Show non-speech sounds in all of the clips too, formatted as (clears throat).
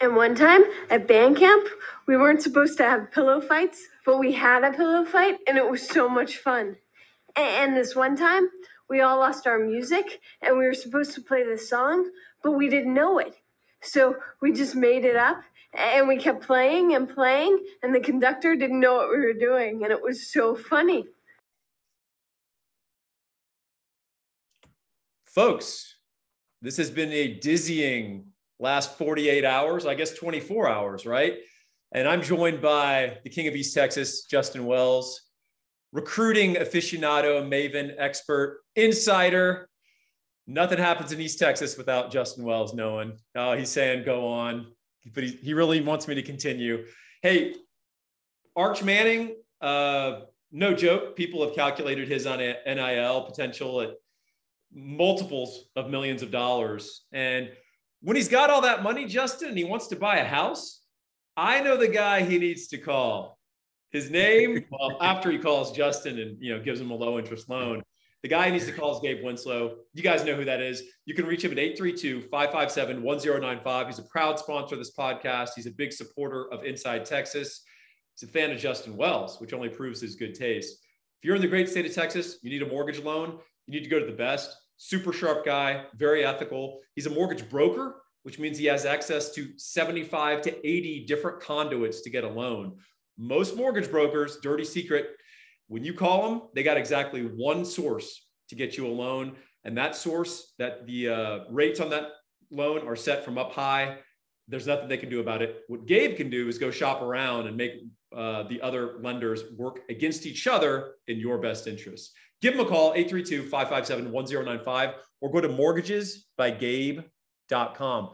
And one time at band camp, we weren't supposed to have pillow fights, but we had a pillow fight and it was so much fun. And, this one time, we all lost our music and we were supposed to play this song, but we didn't know it. So we just made it up and we kept playing and playing, and the conductor didn't know what we were doing, and it was so funny. Folks, this has been a dizzying last 48 hours, I guess 24 hours, right? And I'm joined by the King of East Texas, Justin Wells, recruiting aficionado, maven, expert, insider. Nothing happens in East Texas without Justin Wells knowing. Oh, he's saying go on, but he, he really wants me to continue. Hey, Arch Manning, uh, no joke. People have calculated his on NIL potential at multiples of millions of dollars. And when he's got all that money, Justin, and he wants to buy a house, I know the guy he needs to call. His name, well, (laughs) after he calls Justin and you know gives him a low interest loan, the guy he needs to call is Gabe Winslow. You guys know who that is. You can reach him at 832-557-1095. He's a proud sponsor of this podcast. He's a big supporter of Inside Texas. He's a fan of Justin Wells, which only proves his good taste. If you're in the great state of Texas, you need a mortgage loan, you need to go to the best. Super sharp guy, very ethical. He's a mortgage broker, which means he has access to 75 to 80 different conduits to get a loan. Most mortgage brokers, dirty secret, when you call them, they got exactly one source to get you a loan. And that source, that the uh, rates on that loan are set from up high. There's nothing they can do about it. What Gabe can do is go shop around and make uh, the other lenders work against each other in your best interest. Give them a call, 832 557 1095, or go to mortgagesbygabe.com.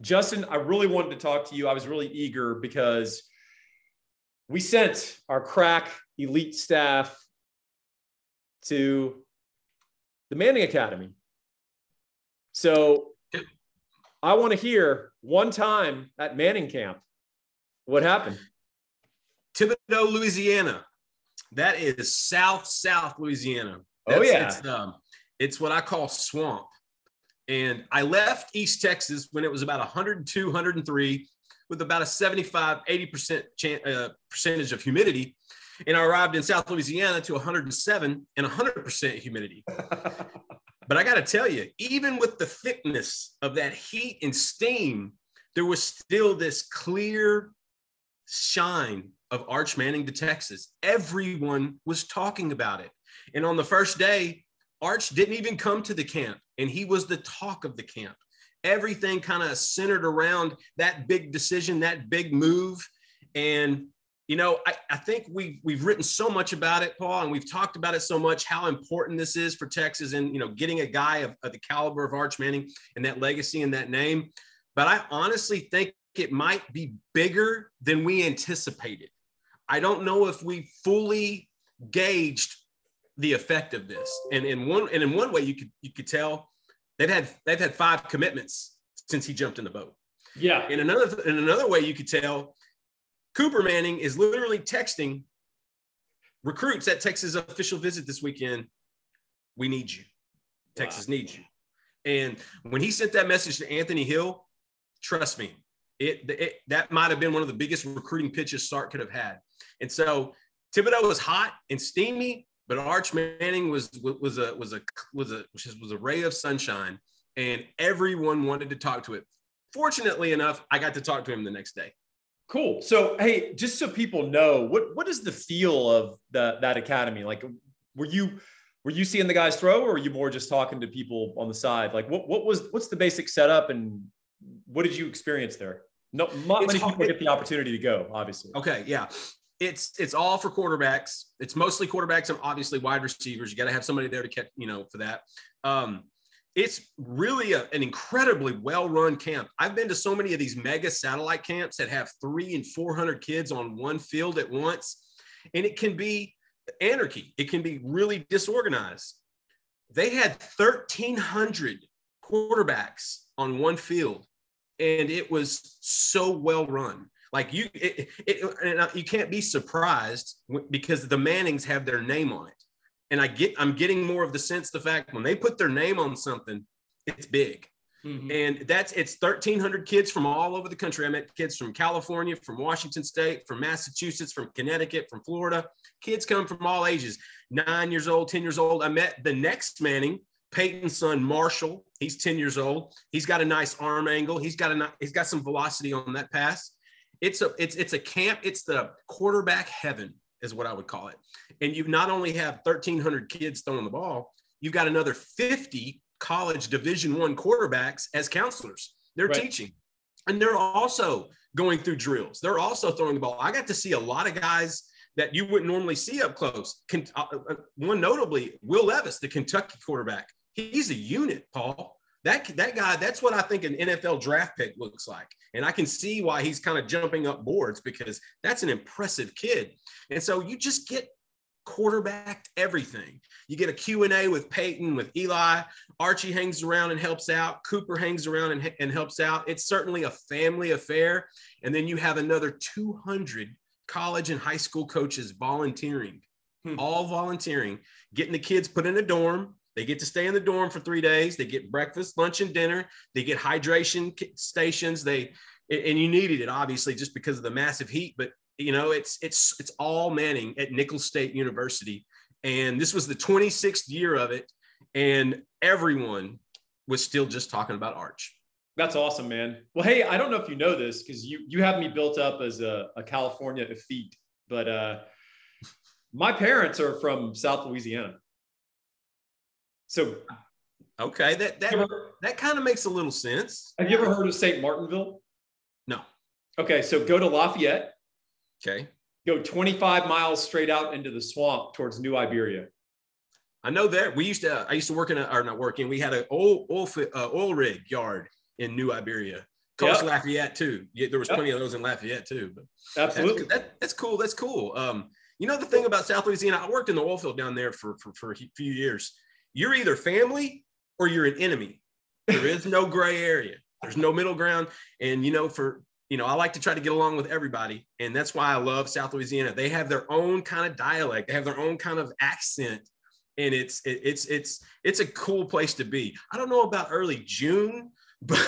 Justin, I really wanted to talk to you. I was really eager because we sent our crack elite staff to the Manning Academy. So I want to hear one time at Manning camp what happened. Thibodaux, Louisiana. That is South South Louisiana. Oh, That's, oh yeah, it's, um, it's what I call swamp. And I left East Texas when it was about 102, 103, with about a 75, 80% chan- uh, percentage of humidity. And I arrived in South Louisiana to 107 and 100% humidity. (laughs) but I got to tell you, even with the thickness of that heat and steam, there was still this clear shine of Arch Manning to Texas. Everyone was talking about it. And on the first day, Arch didn't even come to the camp, and he was the talk of the camp. Everything kind of centered around that big decision, that big move. And, you know, I, I think we, we've written so much about it, Paul, and we've talked about it so much, how important this is for Texas and, you know, getting a guy of, of the caliber of Arch Manning and that legacy and that name. But I honestly think it might be bigger than we anticipated. I don't know if we fully gauged the effect of this. And in one and in one way, you could you could tell they've had they've had five commitments since he jumped in the boat. Yeah. In another in another way, you could tell Cooper Manning is literally texting recruits at Texas official visit this weekend. We need you. Texas wow. needs you. And when he sent that message to Anthony Hill, trust me, it, it that might have been one of the biggest recruiting pitches Sark could have had. And so Thibodaux was hot and steamy, but Arch Manning was was a was a was a was a ray of sunshine, and everyone wanted to talk to it. Fortunately enough, I got to talk to him the next day. Cool. So, hey, just so people know, what what is the feel of the that academy? Like, were you were you seeing the guys throw, or were you more just talking to people on the side? Like, what what was what's the basic setup, and what did you experience there? No, not it's many hard. people get the opportunity to go. Obviously. Okay. Yeah it's it's all for quarterbacks. It's mostly quarterbacks and obviously wide receivers. You got to have somebody there to catch, you know, for that. Um, it's really a, an incredibly well-run camp. I've been to so many of these mega satellite camps that have three and four hundred kids on one field at once, and it can be anarchy. It can be really disorganized. They had thirteen hundred quarterbacks on one field, and it was so well run. Like you, it, it, you can't be surprised because the Mannings have their name on it. And I get, I'm getting more of the sense the fact when they put their name on something, it's big. Mm-hmm. And that's it's 1,300 kids from all over the country. I met kids from California, from Washington State, from Massachusetts, from Connecticut, from Florida. Kids come from all ages, nine years old, 10 years old. I met the next Manning, Peyton's son, Marshall. He's 10 years old. He's got a nice arm angle. He's got a he's got some velocity on that pass. It's a it's it's a camp. It's the quarterback heaven is what I would call it. And you not only have 1,300 kids throwing the ball, you've got another 50 college division one quarterbacks as counselors they're right. teaching and they're also going through drills they're also throwing the ball i got to see a lot of guys that you wouldn't normally see up close uh, uh, one notably will levis the kentucky quarterback he's a unit paul that, that guy that's what i think an nfl draft pick looks like and i can see why he's kind of jumping up boards because that's an impressive kid and so you just get quarterbacked everything. You get a Q&A with Peyton, with Eli. Archie hangs around and helps out. Cooper hangs around and, and helps out. It's certainly a family affair. And then you have another 200 college and high school coaches volunteering, hmm. all volunteering, getting the kids put in a dorm. They get to stay in the dorm for three days. They get breakfast, lunch, and dinner. They get hydration stations. They and you needed it obviously just because of the massive heat, but you know, it's it's it's all Manning at Nicholls State University, and this was the 26th year of it, and everyone was still just talking about Arch. That's awesome, man. Well, hey, I don't know if you know this because you you have me built up as a, a California effete, but uh, my parents are from South Louisiana. So, okay, that that ever, that kind of makes a little sense. Have you ever heard of St. Martinville? No. Okay, so go to Lafayette Okay. Go 25 miles straight out into the swamp towards New Iberia. I know that we used to. I used to work in a, or not working. We had an oil oil, uh, oil rig yard in New Iberia. Coast yep. Lafayette too. Yeah, there was yep. plenty of those in Lafayette too. But absolutely, that's, that, that's cool. That's cool. Um, you know the thing about South Louisiana, I worked in the oil field down there for, for for a few years. You're either family or you're an enemy. There is no gray area. There's no middle ground. And you know, for you know, I like to try to get along with everybody. And that's why I love South Louisiana. They have their own kind of dialect, they have their own kind of accent. And it's it's it's it's a cool place to be. I don't know about early June, (laughs) but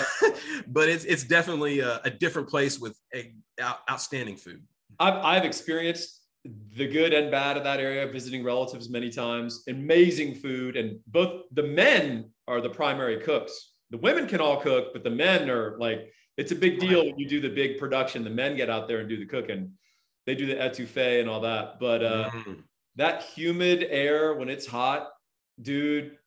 but it's it's definitely a, a different place with a, out, outstanding food. I've I've experienced the good and bad of that area, visiting relatives many times. Amazing food, and both the men are the primary cooks. The women can all cook, but the men are like it's a big deal when you do the big production. The men get out there and do the cooking. They do the etouffee and all that. But uh, mm. that humid air when it's hot, dude,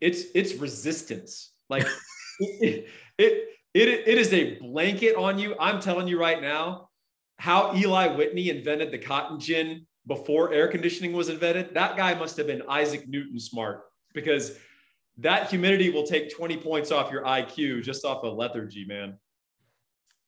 it's it's resistance. Like (laughs) it, it it it is a blanket on you. I'm telling you right now, how Eli Whitney invented the cotton gin before air conditioning was invented. That guy must have been Isaac Newton smart because that humidity will take 20 points off your IQ just off of lethargy, man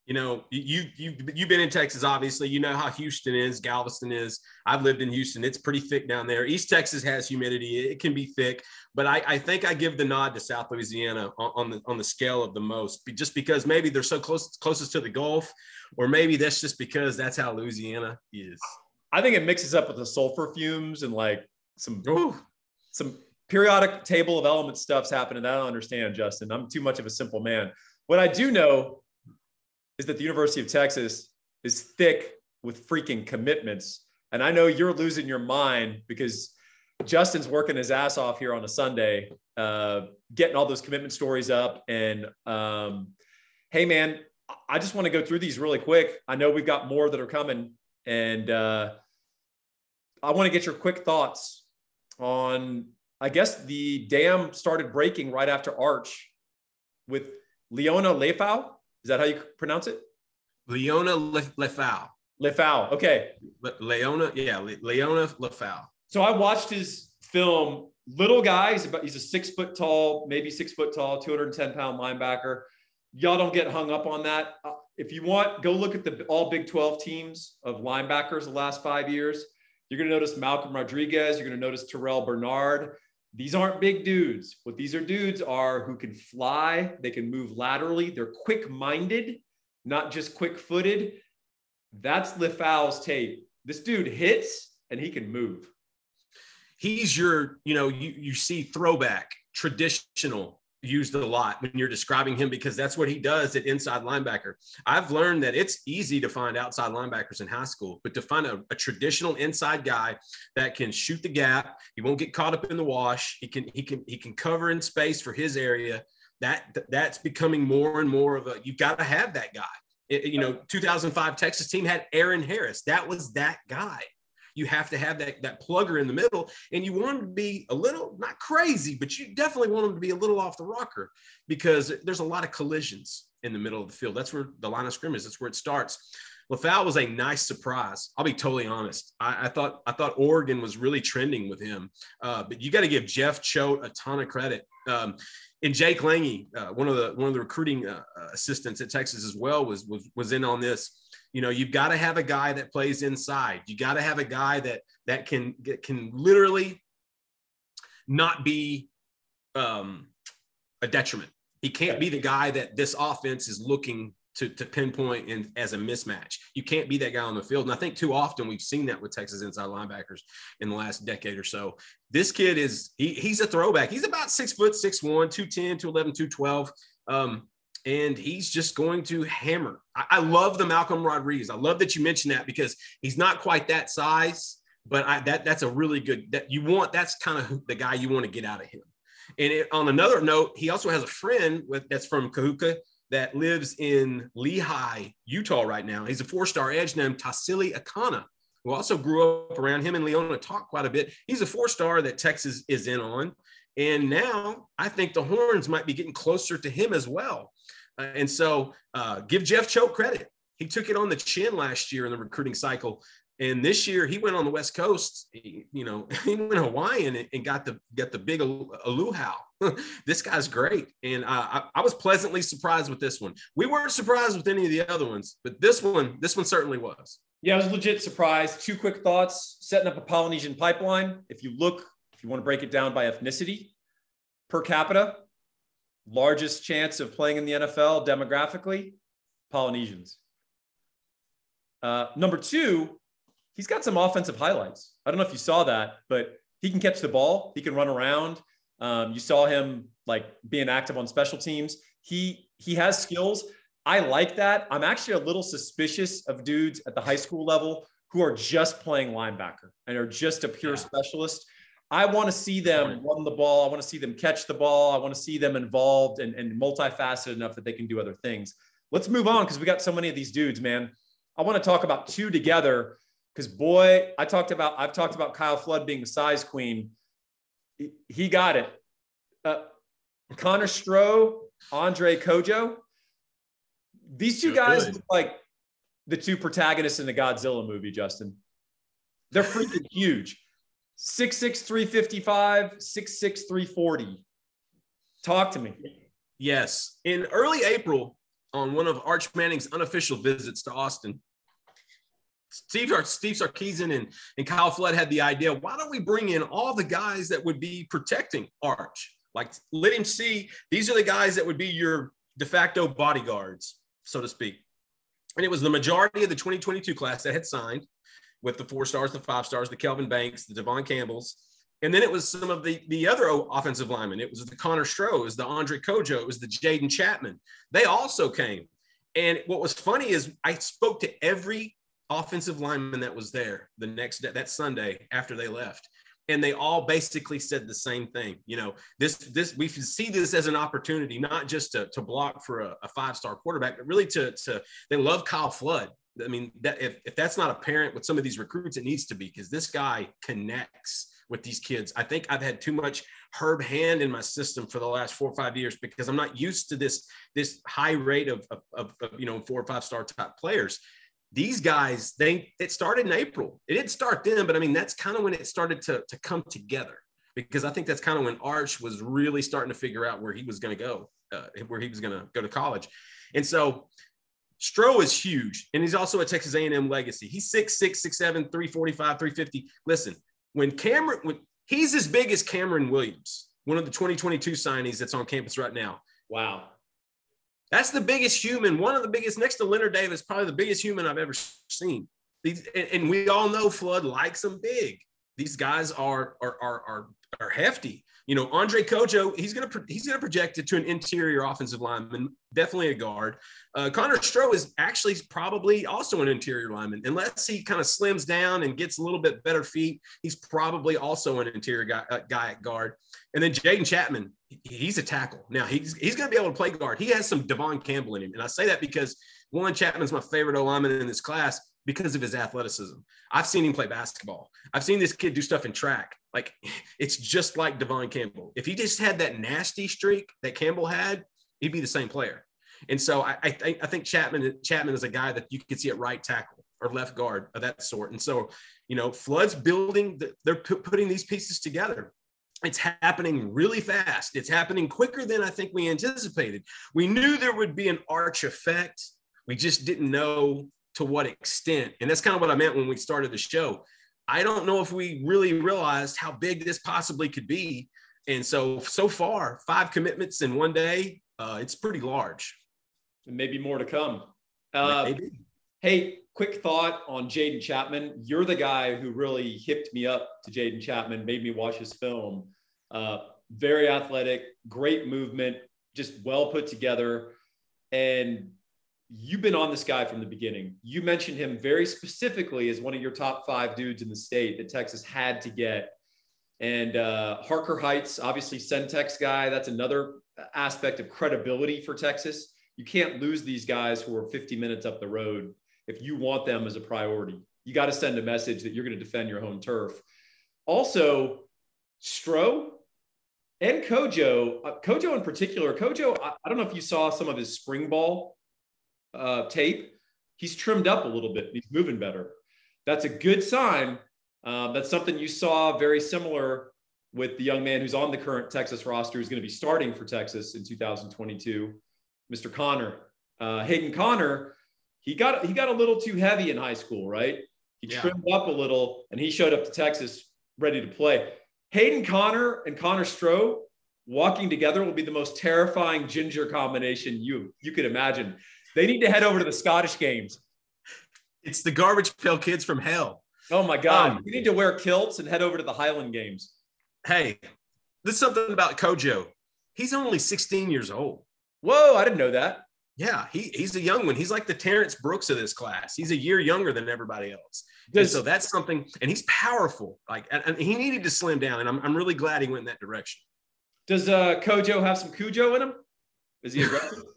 you know, you you you've been in Texas, obviously. You know how Houston is, Galveston is. I've lived in Houston; it's pretty thick down there. East Texas has humidity; it can be thick, but I, I think I give the nod to South Louisiana on, on, the on the scale of the most, just because maybe they're so close closest to the Gulf, or maybe that's just because that's how Louisiana is. I think it mixes up with the sulfur fumes and like some Ooh. some periodic table of elements stuff's happening. I don't understand, Justin. I'm too much of a simple man. What I do know is that the University of Texas is thick with freaking commitments. And I know you're losing your mind because Justin's working his ass off here on a Sunday, uh, getting all those commitment stories up. And um, hey, man, I just want to go through these really quick. I know we've got more that are coming. And uh, I want to get your quick thoughts on, I guess, the dam started breaking right after Arch with Liona Lefau. Is that how you pronounce it? Liona Lefau. Lefau. Okay. Le- Liona, yeah, Le- Liona Lefau. So I watched his film. Little guy. He's about. He's a six foot tall, maybe six foot tall, 210 pound linebacker. Y'all don't get hung up on that. Uh, if you want, go look at the all Big 12 teams of linebackers the last five years. You're going to notice Malcolm Rodriguez. You're going to notice Terrell Bernard. These aren't big dudes. What these are dudes are who can fly, they can move laterally, they're quick minded, not just quick footed. That's Lefau's tape. This dude hits and he can move. He's your, you know, you, you see throwback, traditional used a lot when you're describing him because that's what he does at inside linebacker. I've learned that it's easy to find outside linebackers in high school, but to find a, a, traditional inside guy that can shoot the gap, he won't get caught up in the wash. He can he can he can cover in space for his area. That that's becoming more and more of a. You've got to have that guy. It, you know, 2005 Texas team had Aaron Harris. That was that guy you have to have that, that plugger in the middle. And you want them to be a little, not crazy, but you definitely want them to be a little off the rocker because there's a lot of collisions in the middle of the field. That's where the line of scrimmage, that's where it starts. Lefau was a nice surprise. I'll be totally honest. I, I thought I thought Oregon was really trending with him, uh, but you got to give Jeff Choate a ton of credit. Um, and Jake Lange, uh, one of the one of the recruiting uh, assistants at Texas as well, was was was in on this you know you've got to have a guy that plays inside you got to have a guy that that can can literally not be um, a detriment he can't be the guy that this offense is looking to, to pinpoint in, as a mismatch. You can't be that guy on the field. And I think too often we've seen that with Texas inside linebackers in the last decade or so. This kid is, he, he's a throwback. He's about six foot, six one, 210, 211, 212. Um, and he's just going to hammer. I, I, love the Malcolm Rodriguez. I love that you mentioned that because he's not quite that size, but I, that that's a really good that you want. That's kind of the guy you want to get out of him. And it, on another note, he also has a friend with that's from Kahuku that lives in Lehi, Utah right now. He's a four-star edge named Tausili Akana, who also grew up around him and Liona talked quite a bit. He's a four-star that Texas is in on. And now I think the horns might be getting closer to him as well. Uh, and so uh, give Jeff Choate credit. He took it on the chin last year in the recruiting cycle. And this year he went on the West Coast, he, you know, (laughs) he went Hawaiian and, and got the got the big aluhau. (laughs) this guy's great. And I, I was pleasantly surprised with this one. We weren't surprised with any of the other ones, but this one, this one certainly was. Yeah, I was legit surprised. Two quick thoughts setting up a Polynesian pipeline. If you look, you want to break it down by ethnicity per capita, largest chance of playing in the NFL demographically, Polynesians. Uh, number two, he's got some offensive highlights. I don't know if you saw that, but he can catch the ball. He can run around. Um, you saw him like being active on special teams. He he has skills. I like that. I'm actually a little suspicious of dudes at the high school level who are just playing linebacker and are just a pure yeah. specialist. I want to see them run the ball. I want to see them catch the ball. I want to see them involved and, and multifaceted enough that they can do other things. Let's move on because we got so many of these dudes, man. I want to talk about two together because boy, I talked about I've talked about Kyle Flood being the size queen. He, he got it. Uh, Connor Stroh, Andre Cojoe. These two guys look like the two protagonists in the Godzilla movie, Justin. They're freaking (laughs) huge. Six six three fifty five, six six three forty. Talk to me. Yes. In early April, on one of Arch Manning's unofficial visits to Austin, Steve, Steve Sarkisian and, and Kyle Flood had the idea why don't we bring in all the guys that would be protecting Arch? Like, let him see these are the guys that would be your de facto bodyguards, so to speak. And it was the majority of the 2022 class that had signed with the four stars, the five stars, the Kelvin Banks, the Devon Campbells. And then it was some of the, the other offensive linemen. It was the Connor Stroh, it was the Andre Cojoe, it was the Jaden Chapman. They also came. And what was funny is I spoke to every offensive lineman that was there the next day, that Sunday after they left. And they all basically said the same thing. You know, this, this, we see this as an opportunity, not just to, to block for a, a five-star quarterback, but really to, to, they love Kyle Flood. I mean, that if, if that's not apparent with some of these recruits, it needs to be because this guy connects with these kids. I think I've had too much Herb Hand in my system for the last four or five years because I'm not used to this this high rate of, of, of, of you know four or five star top players. These guys, they it started in April. It didn't start then, but I mean that's kind of when it started to to come together because I think that's kind of when Arch was really starting to figure out where he was going to go, uh, where he was going to go to college, and so Stroh is huge, and he's also a Texas A&M legacy. He's 6'6", 6'7", 345, 350. Listen, when Cameron, when he's as big as Cameron Williams, one of the 2022 signees that's on campus right now. Wow. That's the biggest human, one of the biggest, next to Leonard Davis, probably the biggest human I've ever seen. These, and we all know Flood likes them big. these guys are are are are, are hefty. You know, Andre Cojoe, he's gonna he's gonna project it to an interior offensive lineman, definitely a guard. Uh, Connor Stroh is actually probably also an interior lineman, unless he kind of slims down and gets a little bit better feet. He's probably also an interior guy, uh, guy at guard. And then Jaden Chapman, he's a tackle. Now he's he's gonna be able to play guard. He has some Devon Campbell in him, and I say that because one Chapman's my favorite O lineman in this class because of his athleticism. I've seen him play basketball. I've seen this kid do stuff in track. Like (laughs) it's just like Devon Campbell. If he just had that nasty streak that Campbell had, he'd be the same player. And so I, I think I think Chapman Chapman is a guy that you could see at right tackle or left guard of that sort. And so, you know, Flood's building. They're putting these pieces together. It's happening really fast. It's happening quicker than I think we anticipated. We knew there would be an arch effect. We just didn't know to what extent. And that's kind of what I meant when we started the show. I don't know if we really realized how big this possibly could be. And so, so far, five commitments in one day, uh, it's pretty large. And maybe more to come. Uh, hey, quick thought on Jaden Chapman. You're the guy who really hipped me up to Jaden Chapman, made me watch his film. Uh, very athletic, great movement, just well put together. And you've been on this guy from the beginning. You mentioned him very specifically as one of your top five dudes in the state that Texas had to get. And uh, Harker Heights, obviously, Centex guy. That's another aspect of credibility for Texas. You can't lose these guys who are 50 minutes up the road if you want them as a priority. You got to send a message that you're going to defend your home turf. Also, Stroh and Cojoe, uh, Cojoe in particular, Cojoe, I, I don't know if you saw some of his spring ball uh, tape, he's trimmed up a little bit. He's moving better. That's a good sign. Um, that's something you saw very similar with the young man who's on the current Texas roster, who's going to be starting for Texas in 2022, Mr. Connor. Uh, Hayden Connor, he got he got a little too heavy in high school, right? He yeah. trimmed up a little, and he showed up to Texas ready to play. Hayden Connor and Connor Stroh walking together will be the most terrifying ginger combination you you could imagine. They need to head over to the Scottish games. It's the garbage pail kids from hell. Oh my God. Um, we need to wear kilts and head over to the Highland games. Hey, there's something about Cojoe. He's only 16 years old. Whoa, I didn't know that. Yeah, he, he's a young one. He's like the Terrence Brooks of this class. He's a year younger than everybody else. Does, so that's something, and he's powerful. Like, and, and, he needed to slim down, and I'm, I'm really glad he went in that direction. Does uh, Cojoe have some Cujo in him? Is he aggressive? (laughs)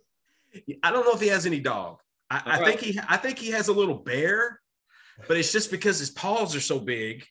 I don't know if he has any dog. I, I think he I think he has a little bear, but it's just because his paws are so big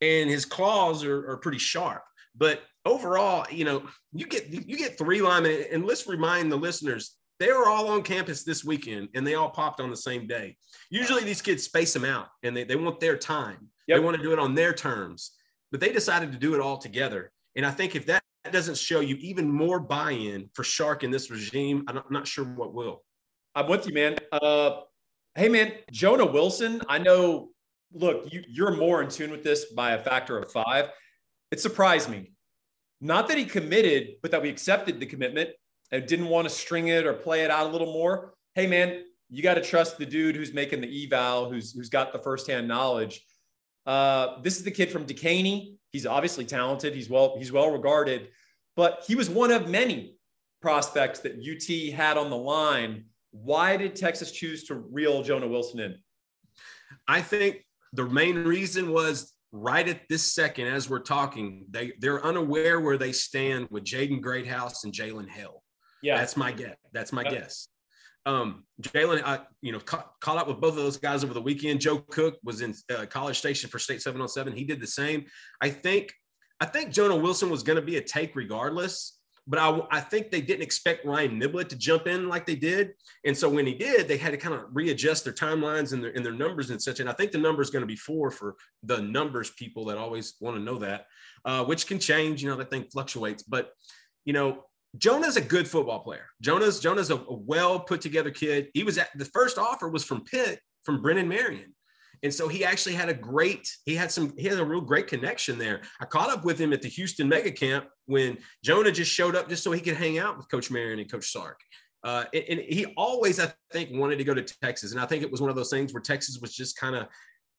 and his claws are, are pretty sharp. But overall, you know, you get you get three linemen, and let's remind the listeners they were all on campus this weekend and they all popped on the same day. Usually these kids space them out and they, they want their time. Yep. They want to do it on their terms, but they decided to do it all together. And I think if that doesn't show you even more buy-in for Sark in this regime, I'm not sure what will. I'm with you, man. Uh, hey, man, Jonah Wilson. I know. Look, you, you're more in tune with this by a factor of five. It surprised me, not that he committed, but that we accepted the commitment and didn't want to string it or play it out a little more. Hey, man, you got to trust the dude who's making the eval, who's who's got the firsthand knowledge. Uh, this is the kid from Duquesne. He's obviously talented. He's well, he's well regarded, but he was one of many prospects that UT had on the line. Why did Texas choose to reel Jonah Wilson in? I think the main reason was right at this second, as we're talking, they, they're unaware where they stand with Jaden Greathouse and Jalen Hill. Yeah. That's my guess. That's my yep. guess. Um, Jalen, I, you know, ca- caught up with both of those guys over the weekend. Joe Cook was in uh, College Station for State 707. He did the same. I think, I think Jonah Wilson was going to be a take regardless, but I, I think they didn't expect Ryan Niblett to jump in like they did. And so when he did, they had to kind of readjust their timelines and their, and their numbers and such. And I think the number is going to be four for the numbers people that always want to know that, uh, which can change. You know, that thing fluctuates. But, you know, Jonah's a good football player. Jonah's Jonah's a, a well put together kid. He was at the first offer was from Pitt from Brennan Marion. And so he actually had a great, he had some, he had a real great connection there. I caught up with him at the Houston mega camp when Jonah just showed up just so he could hang out with Coach Marion and Coach Sark. Uh, and, and, he always, I think, wanted to go to Texas. And I think it was one of those things where Texas was just kind of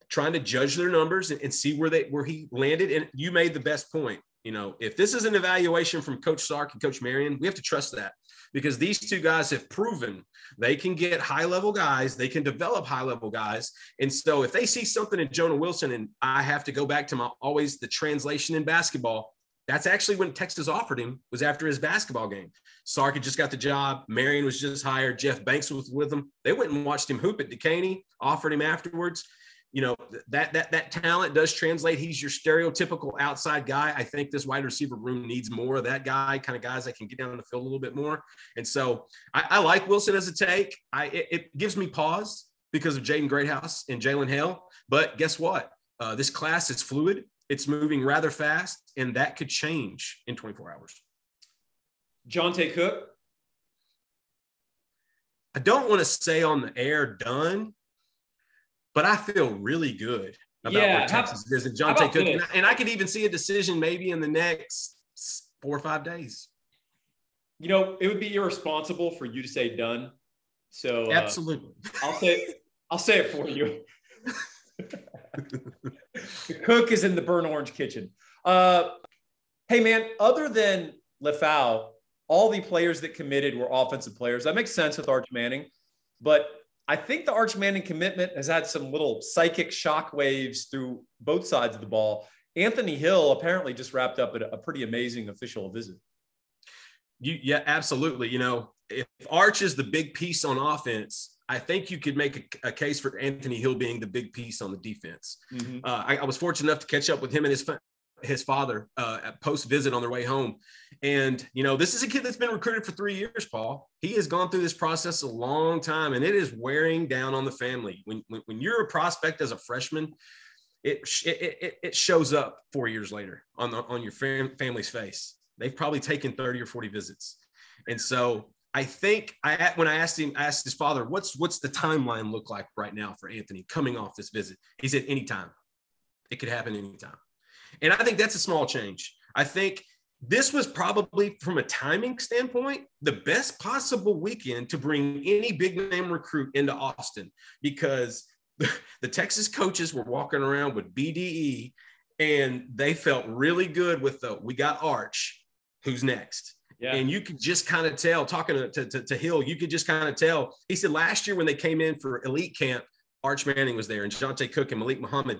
trying to judge their numbers and, and see where they where he landed. And you made the best point. You know, if this is an evaluation from Coach Sark and Coach Marion, we have to trust that because these two guys have proven they can get high level guys, they can develop high level guys. And so if they see something in Jonah Wilson, and I have to go back to my always the translation in basketball, that's actually when Texas offered him was after his basketball game. Sark had just got the job. Marion was just hired. Jeff Banks was with him. They went and watched him hoop at Decaney, offered him afterwards you know that that that talent does translate. He's your stereotypical outside guy. I think this wide receiver room needs more of that guy, kind of guys that can get down the field a little bit more. And so I, I like Wilson as a take. I it, it gives me pause because of Jaden Greathouse and Jalen Hale. But guess what? Uh, this class is fluid. It's moving rather fast, and that could change in 24 hours. Johntay Cook. I don't want to say on the air done but I feel really good about yeah, where Texas how, is and Johntay Cook. And, and I could even see a decision maybe in the next four or five days. You know, it would be irresponsible for you to say done. So uh, absolutely, I'll say I'll say it for you. (laughs) the cook is in the burn orange kitchen. Uh, hey man, other than Lefau, all the players that committed were offensive players. That makes sense with Arch Manning, but I think the Arch Manning commitment has had some little psychic shock waves through both sides of the ball. Anthony Hill apparently just wrapped up a, a pretty amazing official visit. You, yeah, absolutely. You know, if Arch is the big piece on offense, I think you could make a, a case for Anthony Hill being the big piece on the defense. Mm-hmm. Uh, I, I, was fortunate enough to catch up with him and his his father uh, post visit on their way home. And, you know, this is a kid that's been recruited for three years, Paul. He has gone through this process a long time and it is wearing down on the family. When, when, when you're a prospect as a freshman, it, it, it, shows up four years later on, the, on your fam- family's face. They've probably taken 30 or 40 visits. And so I think I when I asked him, asked his father, what's what's the timeline look like right now for Anthony coming off this visit? He said, anytime. It could happen anytime. And I think that's a small change. I think this was probably, from a timing standpoint, the best possible weekend to bring any big name recruit into Austin because (laughs) the Texas coaches were walking around with BDE and they felt really good with the we got Arch, who's next. Yeah. And you could just kind of tell, talking to, to, to Hill, you could just kind of tell. He said last year when they came in for elite camp, Arch Manning was there and Johntay Cook and Malik Muhammad.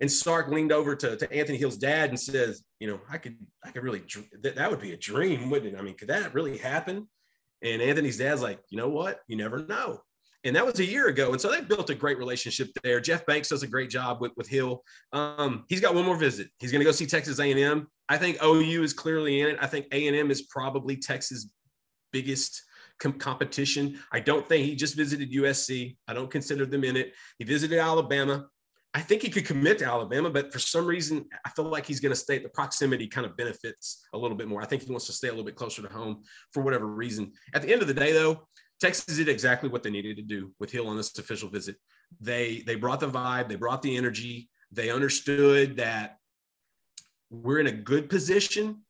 And Sark leaned over to, to Anthony Hill's dad and says, you know, I could, I could really, that, that would be a dream, wouldn't it? I mean, could that really happen? And Anthony's dad's like, you know what? You never know. And that was a year ago. And so they built a great relationship there. Jeff Banks does a great job with, with Hill. Um, he's got one more visit. He's going to go see Texas A&M. I think OU is clearly in it. I think A&M is probably Texas' biggest com- competition. I don't think he just visited USC. I don't consider them in it. He visited Alabama. I think he could commit to Alabama, but for some reason, I feel like he's going to stay. The proximity kind of benefits a little bit more. I think he wants to stay a little bit closer to home for whatever reason. At the end of the day, though, Texas did exactly what they needed to do with Hill on this official visit. They they brought the vibe, they brought the energy, they understood that we're in a good position.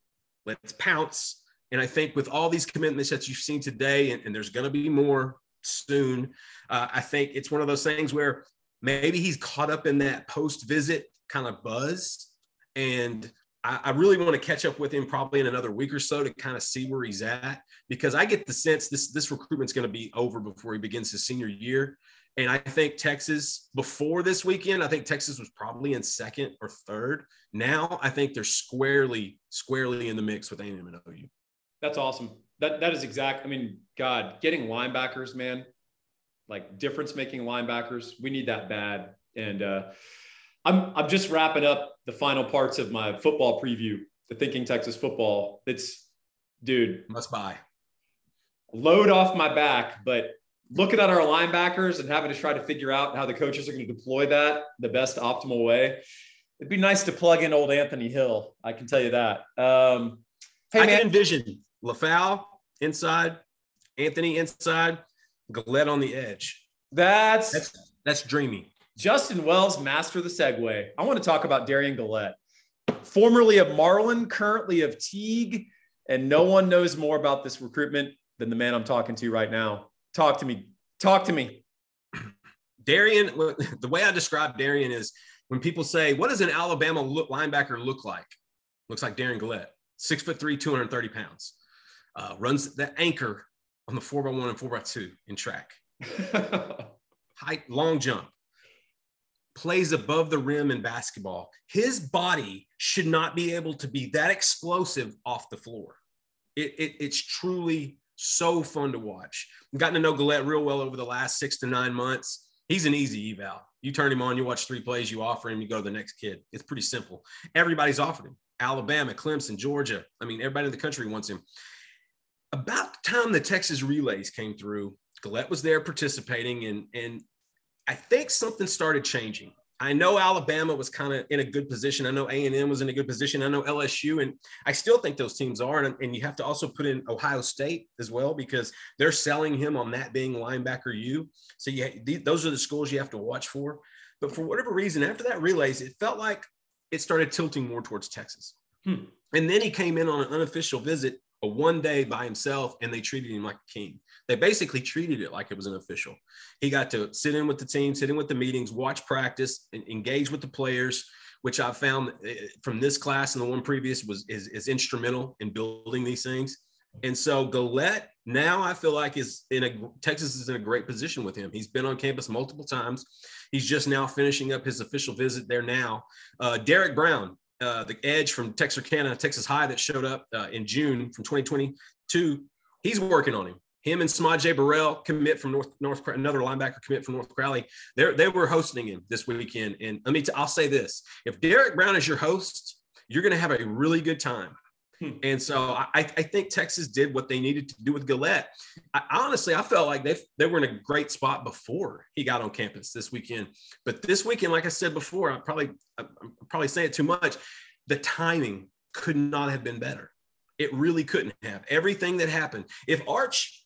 Let's pounce. And I think with all these commitments that you've seen today, and, and there's going to be more soon, uh, I think it's one of those things where maybe he's caught up in that post visit kind of buzz. And I, I really want to catch up with him probably in another week or so to kind of see where he's at because I get the sense this this recruitment's going to be over before he begins his senior year. And I think Texas before this weekend, I think Texas was probably in second or third. Now I think they're squarely, squarely in the mix with A&M and OU. That's awesome. That that is exact. I mean, God, getting linebackers, man, like difference making linebackers. We need that bad. And uh, I'm I'm just wrapping up the final parts of my football preview, the Thinking Texas Football. It's dude must buy load off my back, but looking at our linebackers and having to try to figure out how the coaches are going to deploy that the best optimal way. It'd be nice to plug in old Anthony Hill. I can tell you that. Um, hey, I man. can envision Lefau inside, Anthony inside, Gullette on the edge. That's that's, that's dreamy. Justin Wells, master the segue. I want to talk about Derion Gullette, formerly of Marlin, currently of Teague, and no one knows more about this recruitment than the man I'm talking to right now. Talk to me. Talk to me. (clears throat) Derion, (laughs) the way I describe Derion is when people say, "What does an Alabama look, linebacker look like?" Looks like Derion Gullette, six foot three, 230 pounds, uh, runs the anchor on the four by one and four by two in track, (laughs) height, long jump, plays above the rim in basketball. His body should not be able to be that explosive off the floor. It, it, it's truly so fun to watch. I've gotten to know Gullette real well over the last six to nine months. He's an easy eval. You turn him on, you watch three plays, you offer him, you go to the next kid. It's pretty simple. Everybody's offered him. Alabama, Clemson, Georgia. I mean, everybody in the country wants him. About the time the Texas relays came through, Gullette was there participating, and, and I think something started changing. I know Alabama was kind of in a good position. I know A&M was in a good position. I know LSU, and I still think those teams are. And, and you have to also put in Ohio State as well because they're selling him on that being linebacker U. So yeah, those are the schools you have to watch for. But for whatever reason, after that relays, it felt like it started tilting more towards Texas. Hmm. And then he came in on an unofficial visit, a one day by himself, and they treated him like a king. They basically treated it like it was an official. He got to sit in with the team, sit in with the meetings, watch practice, engage with the players, which I found eh, from this class and the one previous was is, is instrumental in building these things. And so Gullette now I feel like is in a Texas is in a great position with him. He's been on campus multiple times. He's just now finishing up his official visit there now. Uh, Derek Brown, uh, the edge from Texarkana, Texas High that showed up uh, in June from 2022, he's working on him. Him and S'Maje Burrell commit from North North another linebacker commit from North Crowley. They they were hosting him this weekend, and let me I'll say this: if Derek Brown is your host, you're going to have a really good time. Hmm. And so I, I, think Texas did what they needed to do with Gullette. I, honestly, I felt like they they were in a great spot before he got on campus this weekend. But this weekend, like I said before, I probably I'm probably saying it too much. The timing could not have been better. It really couldn't have. Everything that happened. If Arch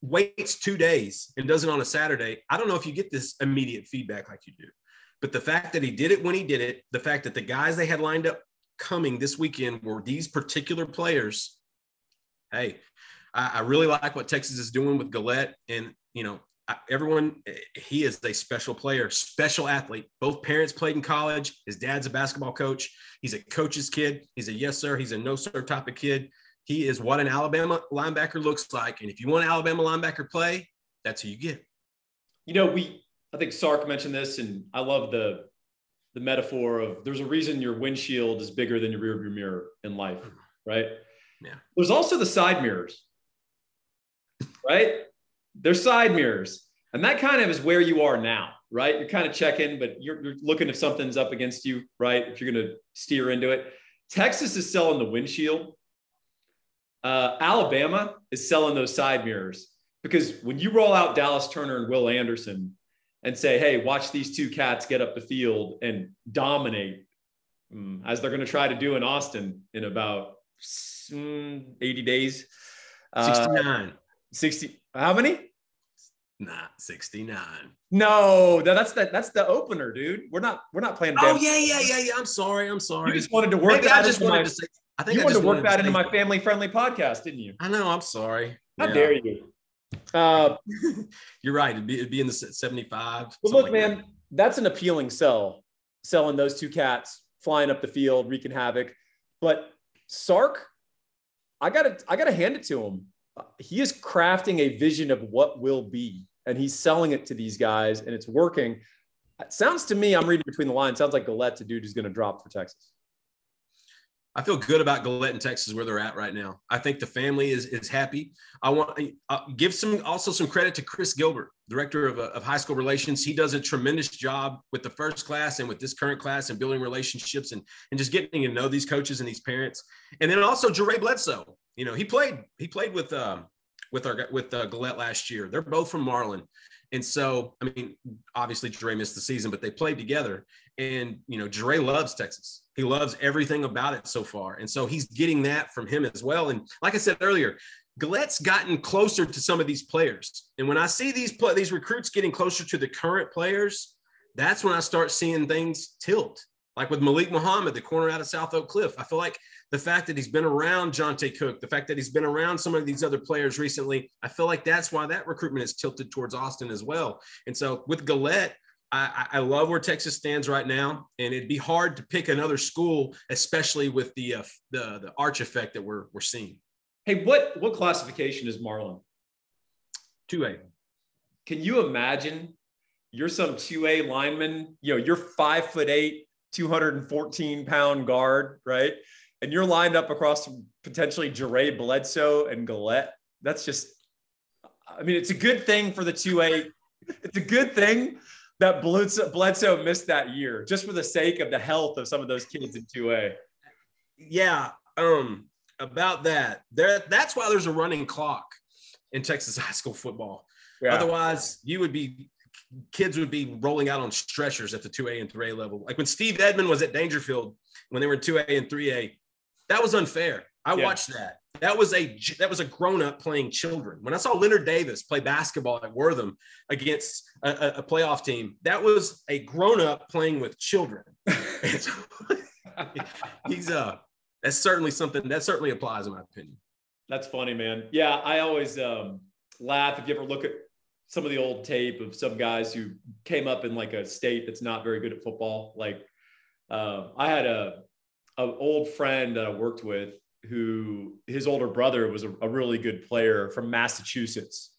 waits two days and does it on a Saturday, I don't know if you get this immediate feedback like you do. But the fact that he did it when he did it, the fact that the guys they had lined up coming this weekend were these particular players. Hey, I, I really like what Texas is doing with Gullette, and you know, everyone he is a special player, special athlete. Both parents played in college. His dad's a basketball coach. He's a coach's kid. He's a yes sir. He's a no sir type of kid. He is what an Alabama linebacker looks like. And if you want an Alabama linebacker play, that's who you get. You know, we I think Sark mentioned this, and I love the the metaphor of there's a reason your windshield is bigger than your rear view mirror in life, right? Yeah. There's also the side mirrors, right? They're side mirrors. And that kind of is where you are now, right? You're kind of checking, but you're, you're looking if something's up against you, right? If you're going to steer into it. Texas is selling the windshield. Uh, Alabama is selling those side mirrors because when you roll out Dallas Turner and Will Anderson, and say, hey, watch these two cats get up the field and dominate, um, as they're going to try to do in Austin in about mm, 80 days. 69. Uh, 60. How many? Not 69. No, that's the that's the opener, dude. We're not we're not playing. Oh yeah, yeah, yeah, yeah. I'm sorry. I'm sorry. You just wanted to work Maybe that I just wanted my, to say. I think you I wanted to work that into my family friendly podcast, didn't you? I know. I'm sorry. How yeah. dare you? Uh, (laughs) You're right. It'd be, it'd be in the 75. But look, like man, that. that's an appealing sell. Selling those two cats flying up the field, wreaking havoc. But Sark, I gotta, I gotta hand it to him. He is crafting a vision of what will be, and he's selling it to these guys, and it's working. It sounds to me, I'm reading between the lines. Sounds like Gullette's a dude who's going to drop for Texas. I feel good about Gullette in Texas where they're at right now. I think the family is is happy. I want to uh, give some also some credit to Chris Gilbert, director of, uh, of high school relations. He does a tremendous job with the first class and with this current class and building relationships and and just getting to know these coaches and these parents. And then also Jure Bledsoe. You know, he played he played with um, with our with uh, Gullette last year. They're both from Marlin. And so, I mean, obviously Dre missed the season, but they played together. And, you know, Dre loves Texas. He loves everything about it so far. And so he's getting that from him as well. And like I said earlier, Gullette's gotten closer to some of these players. And when I see these these recruits getting closer to the current players, that's when I start seeing things tilt. Like with Malik Muhammad, the corner out of South Oak Cliff. I feel like the fact that he's been around Johntay Cook, the fact that he's been around some of these other players recently, I feel like that's why that recruitment is tilted towards Austin as well. And so with Gullette, I, I, love where Texas stands right now, and it'd be hard to pick another school, especially with the uh, the the arch effect that we're we're seeing. Hey, what what classification is Marlin? Two A. Can you imagine? You're some two A lineman. You know, you're five foot eight, 214 pound guard, right? And you're lined up across potentially Jere Bledsoe and Gullette. That's just, I mean, it's a good thing for the two A. It's a good thing that Bledsoe, Bledsoe missed that year just for the sake of the health of some of those kids in 2A. Yeah. Um, about that, there that's why there's a running clock in Texas (laughs) high school football. Yeah. Otherwise, you would be kids would be rolling out on stretchers at the 2A and 3A level. Like when Steve Edmond was at Daingerfield when they were 2A and 3A, that was unfair. I yeah. watched that. That was a that was a grown up playing children. When I saw Leonard Davis play basketball at Wortham against a, a playoff team, that was a grown up playing with children. (laughs) (laughs) he's uh that's certainly something that certainly applies in my opinion. That's funny, man. Yeah, I always um, laugh if you ever look at some of the old tape of some guys who came up in like a state that's not very good at football. Like uh, I had a an old friend that I worked with who his older brother was a, a really good player from Massachusetts.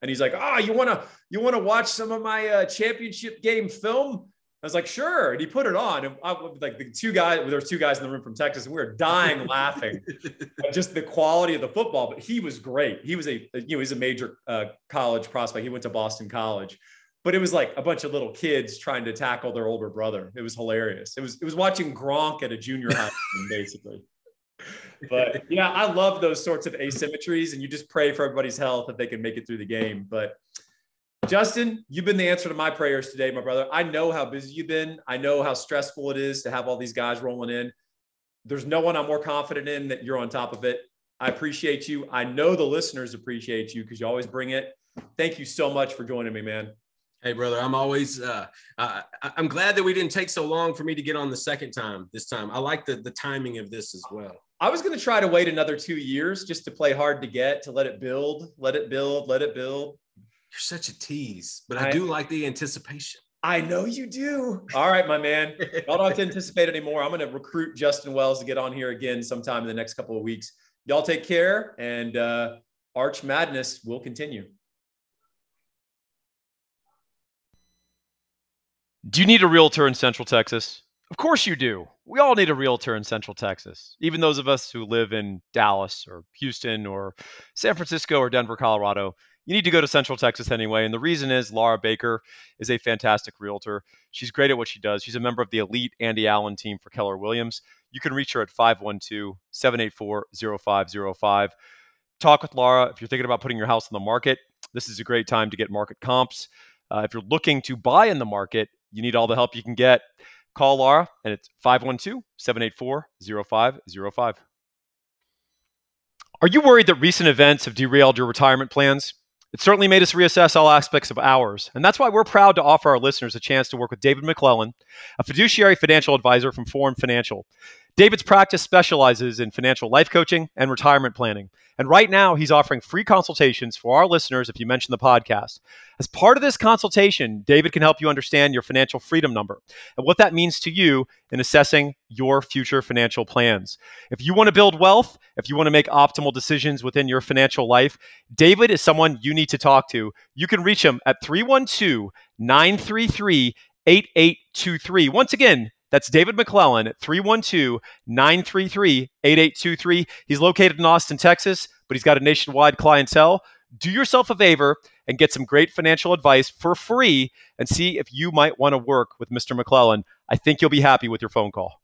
And he's like, "Oh, you want to you want to watch some of my uh, championship game film?" I was like, "Sure." And he put it on, and I, like the two guys, there was two guys in the room from Texas, and we were dying (laughs) laughing at just the quality of the football. But he was great. He was a you know he's a major uh, college prospect. He went to Boston College, but it was like a bunch of little kids trying to tackle their older brother. It was hilarious. It was it was watching Gronk at a junior high, (laughs) basically (laughs) but yeah, I love those sorts of asymmetries, and you just pray for everybody's health if they can make it through the game. But Justin, you've been the answer to my prayers today, my brother. I know how busy you've been. I know how stressful it is to have all these guys rolling in. There's no one I'm more confident in that you're on top of it. I appreciate you. I know the listeners appreciate you because you always bring it. Thank you so much for joining me, man. Hey, brother, I'm always, uh, uh, I'm glad that we didn't take so long for me to get on the second time this time. I like the, the timing of this as well. I was going to try to wait another two years just to play hard to get, to let it build, let it build, let it build. You're such a tease, but I, I do like the anticipation. I know you do. All right, my man. Y'all don't have to anticipate anymore. I'm going to recruit Justin Wells to get on here again sometime in the next couple of weeks. Y'all take care, and uh, Arch Madness will continue. Do you need a realtor in Central Texas? Of course you do. We all need a realtor in Central Texas, even those of us who live in Dallas or Houston or San Francisco or Denver, Colorado. You need to go to Central Texas anyway. And the reason is Laura Baker is a fantastic realtor. She's great at what she does. She's a member of the elite Andy Allen team for Keller Williams. You can reach her at 512 784 0505. Talk with Laura if you're thinking about putting your house on the market. This is a great time to get market comps. Uh, if you're looking to buy in the market, you need all the help you can get. Call Laura, and it's 512 784 0505. Are you worried that recent events have derailed your retirement plans? It certainly made us reassess all aspects of ours, and that's why we're proud to offer our listeners a chance to work with David McClellan, a fiduciary financial advisor from Forum Financial. David's practice specializes in financial life coaching and retirement planning. And right now, he's offering free consultations for our listeners if you mention the podcast. As part of this consultation, David can help you understand your financial freedom number and what that means to you in assessing your future financial plans. If you want to build wealth, if you want to make optimal decisions within your financial life, David is someone you need to talk to. You can reach him at 312 933 8823. Once again, that's David McClellan at 312 933 8823. He's located in Austin, Texas, but he's got a nationwide clientele. Do yourself a favor and get some great financial advice for free and see if you might want to work with Mr. McClellan. I think you'll be happy with your phone call.